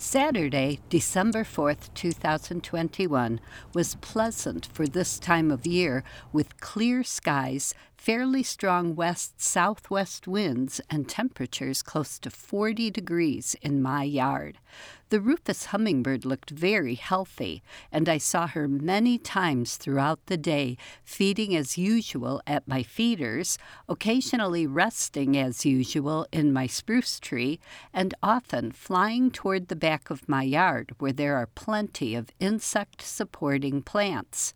Saturday, December 4th, 2021, was pleasant for this time of year with clear skies, fairly strong west southwest winds, and temperatures close to 40 degrees in my yard. The rufous hummingbird looked very healthy, and I saw her many times throughout the day, feeding as usual at my feeders, occasionally resting as usual in my spruce tree, and often flying toward the back of my yard where there are plenty of insect supporting plants.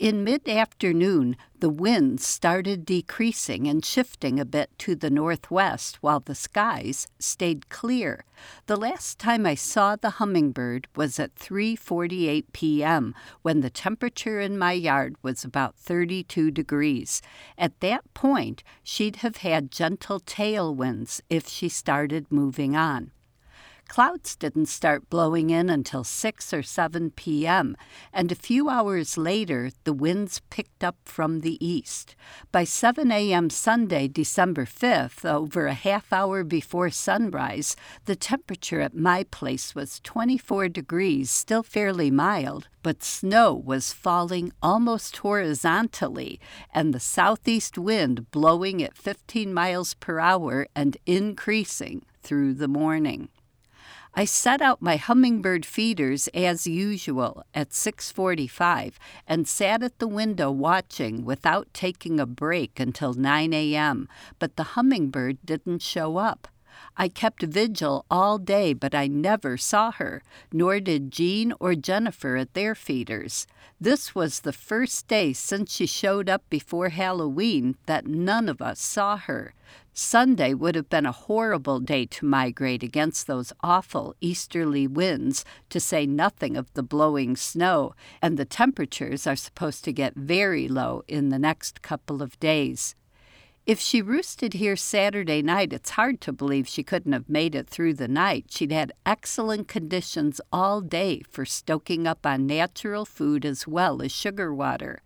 In mid afternoon, the wind started decreasing and shifting a bit to the northwest while the skies stayed clear. The last time I saw the hummingbird was at 3:48 p.m. when the temperature in my yard was about 32 degrees. At that point, she'd have had gentle tailwinds if she started moving on. Clouds didn't start blowing in until 6 or 7 p.m., and a few hours later, the winds picked up from the east. By 7 a.m. Sunday, December 5th, over a half hour before sunrise, the temperature at my place was 24 degrees, still fairly mild, but snow was falling almost horizontally, and the southeast wind blowing at 15 miles per hour and increasing through the morning. I set out my hummingbird feeders as usual at 6:45 and sat at the window watching without taking a break until 9 a.m., but the hummingbird didn't show up. I kept vigil all day, but I never saw her, nor did Jean or Jennifer at their feeders. This was the first day since she showed up before Halloween that none of us saw her. Sunday would have been a horrible day to migrate against those awful easterly winds, to say nothing of the blowing snow, and the temperatures are supposed to get very low in the next couple of days. If she roosted here Saturday night, it's hard to believe she couldn't have made it through the night. She'd had excellent conditions all day for stoking up on natural food as well as sugar water.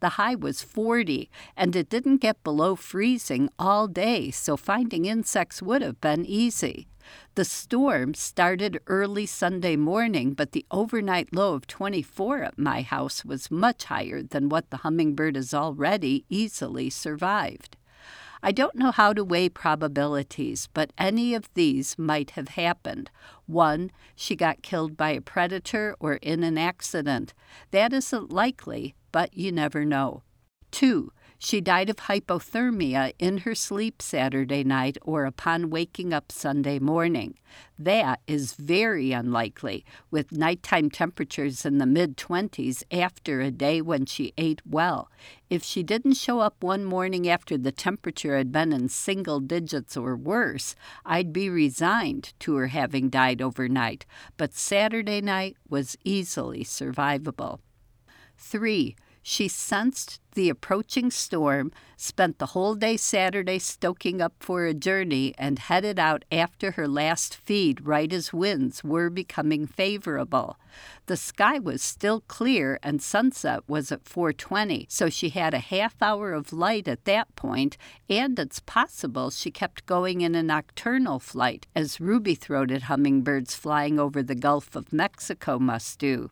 The high was 40, and it didn't get below freezing all day, so finding insects would have been easy. The storm started early Sunday morning, but the overnight low of 24 at my house was much higher than what the hummingbird has already easily survived. I don't know how to weigh probabilities, but any of these might have happened. One, she got killed by a predator or in an accident. That isn't likely, but you never know. Two, she died of hypothermia in her sleep Saturday night or upon waking up Sunday morning. That is very unlikely, with nighttime temperatures in the mid 20s after a day when she ate well. If she didn't show up one morning after the temperature had been in single digits or worse, I'd be resigned to her having died overnight. But Saturday night was easily survivable. 3. She sensed the approaching storm, spent the whole day Saturday stoking up for a journey, and headed out after her last feed right as winds were becoming favorable. The sky was still clear and sunset was at 4:20, so she had a half hour of light at that point, and it's possible she kept going in a nocturnal flight as ruby-throated hummingbirds flying over the Gulf of Mexico must do.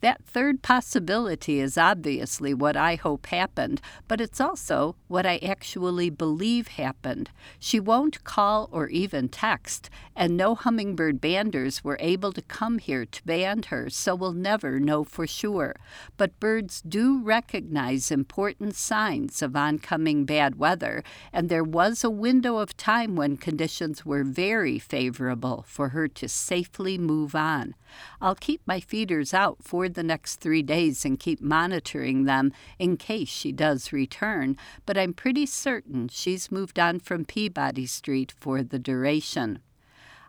That third possibility is obviously what I hope happened, but it's also what I actually believe happened. She won't call or even text, and no hummingbird banders were able to come here to band her, so we'll never know for sure. But birds do recognize important signs of oncoming bad weather, and there was a window of time when conditions were very favorable for her to safely move on. I'll keep my feeders out for the next three days and keep monitoring them in case she does return, but I'm pretty certain she's moved on from Peabody Street for the duration.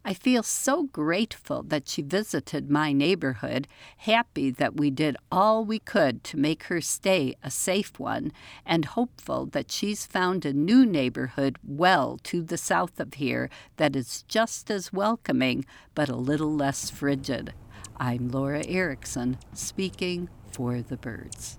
I feel so grateful that she visited my neighborhood, happy that we did all we could to make her stay a safe one, and hopeful that she's found a new neighborhood well to the south of here that is just as welcoming but a little less frigid. I'm Laura Erickson, speaking for the birds.